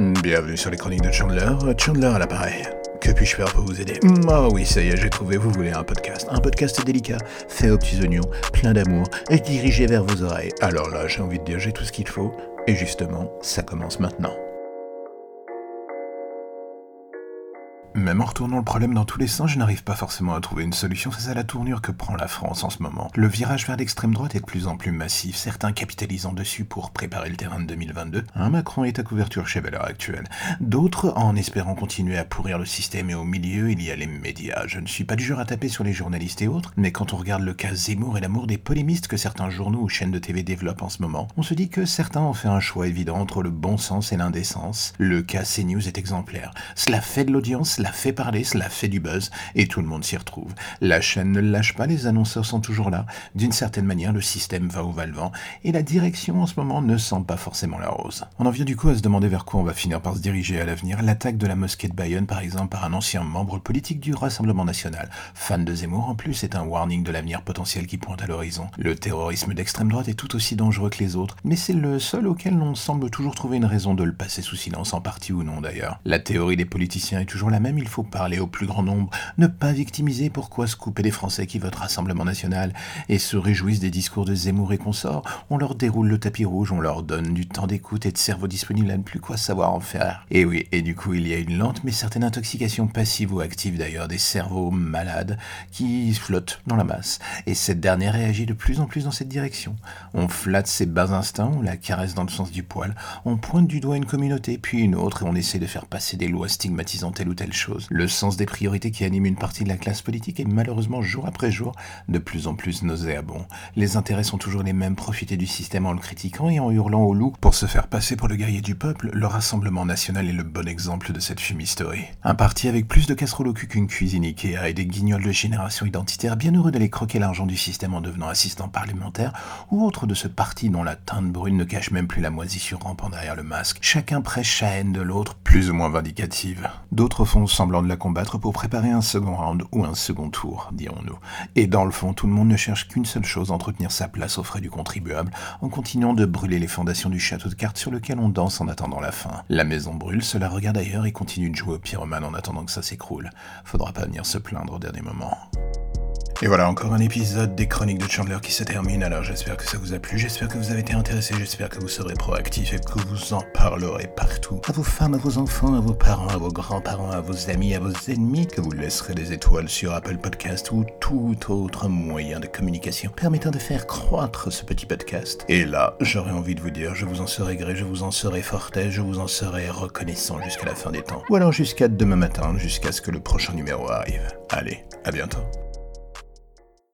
Bienvenue sur les chroniques de Chandler, Chandler à l'appareil. Que puis-je faire pour vous aider? Ah oui, ça y est, j'ai trouvé, vous voulez un podcast. Un podcast délicat, fait aux petits oignons, plein d'amour, et dirigé vers vos oreilles. Alors là, j'ai envie de dire, j'ai tout ce qu'il faut, et justement, ça commence maintenant. Même en retournant le problème dans tous les sens, je n'arrive pas forcément à trouver une solution face à la tournure que prend la France en ce moment. Le virage vers l'extrême droite est de plus en plus massif, certains capitalisant dessus pour préparer le terrain de 2022. Un Macron est à couverture chef à l'heure actuelle. D'autres en espérant continuer à pourrir le système et au milieu, il y a les médias. Je ne suis pas du genre à taper sur les journalistes et autres, mais quand on regarde le cas Zemmour et l'amour des polémistes que certains journaux ou chaînes de TV développent en ce moment, on se dit que certains ont fait un choix évident entre le bon sens et l'indécence. Le cas CNews est exemplaire. Cela fait de l'audience, fait parler, cela fait du buzz, et tout le monde s'y retrouve. La chaîne ne lâche pas, les annonceurs sont toujours là. D'une certaine manière, le système va au va-le-vent, et la direction en ce moment ne sent pas forcément la rose. On en vient du coup à se demander vers quoi on va finir par se diriger à l'avenir. L'attaque de la mosquée de Bayonne, par exemple, par un ancien membre politique du Rassemblement national, fan de Zemmour en plus, est un warning de l'avenir potentiel qui pointe à l'horizon. Le terrorisme d'extrême droite est tout aussi dangereux que les autres, mais c'est le seul auquel l'on semble toujours trouver une raison de le passer sous silence, en partie ou non d'ailleurs. La théorie des politiciens est toujours la même, il faut parler au plus grand nombre, ne pas victimiser, pourquoi se couper des Français qui votent Rassemblement National et se réjouissent des discours de Zemmour et consorts, on leur déroule le tapis rouge, on leur donne du temps d'écoute et de cerveau disponible à ne plus quoi savoir en faire. Et oui, et du coup il y a une lente mais certaine intoxication passive ou active d'ailleurs des cerveaux malades qui flottent dans la masse, et cette dernière réagit de plus en plus dans cette direction. On flatte ses bas instincts, on la caresse dans le sens du poil, on pointe du doigt une communauté, puis une autre, et on essaie de faire passer des lois stigmatisant telle ou telle Le sens des priorités qui animent une partie de la classe politique est malheureusement jour après jour de plus en plus nauséabond. Les intérêts sont toujours les mêmes, profiter du système en le critiquant et en hurlant au loup pour se faire passer pour le guerrier du peuple, le Rassemblement National est le bon exemple de cette fumisterie. Un parti avec plus de casseroles au cul qu'une cuisine Ikea et des guignols de génération identitaire bien heureux d'aller croquer l'argent du système en devenant assistant parlementaire ou autre de ce parti dont la teinte brune ne cache même plus la moisissure rampant derrière le masque. Chacun prêche sa haine de l'autre, plus ou moins vindicative. D'autres font semblant de la combattre pour préparer un second round ou un second tour, dirons-nous. Et dans le fond, tout le monde ne cherche qu'une seule chose, entretenir sa place aux frais du contribuable, en continuant de brûler les fondations du château de cartes sur lequel on danse en attendant la fin. La maison brûle, cela regarde ailleurs et continue de jouer au pyromane en attendant que ça s'écroule. Faudra pas venir se plaindre au dernier moment. Et voilà, encore un épisode des chroniques de Chandler qui se termine. Alors j'espère que ça vous a plu, j'espère que vous avez été intéressé, j'espère que vous serez proactif et que vous en parlerez partout. À vos femmes, à vos enfants, à vos parents, à vos grands-parents, à vos amis, à vos ennemis, que vous laisserez des étoiles sur Apple Podcast ou tout autre moyen de communication permettant de faire croître ce petit podcast. Et là, j'aurais envie de vous dire, je vous en serai gré, je vous en serai forté, je vous en serai reconnaissant jusqu'à la fin des temps. Ou alors jusqu'à demain matin, jusqu'à ce que le prochain numéro arrive. Allez, à bientôt.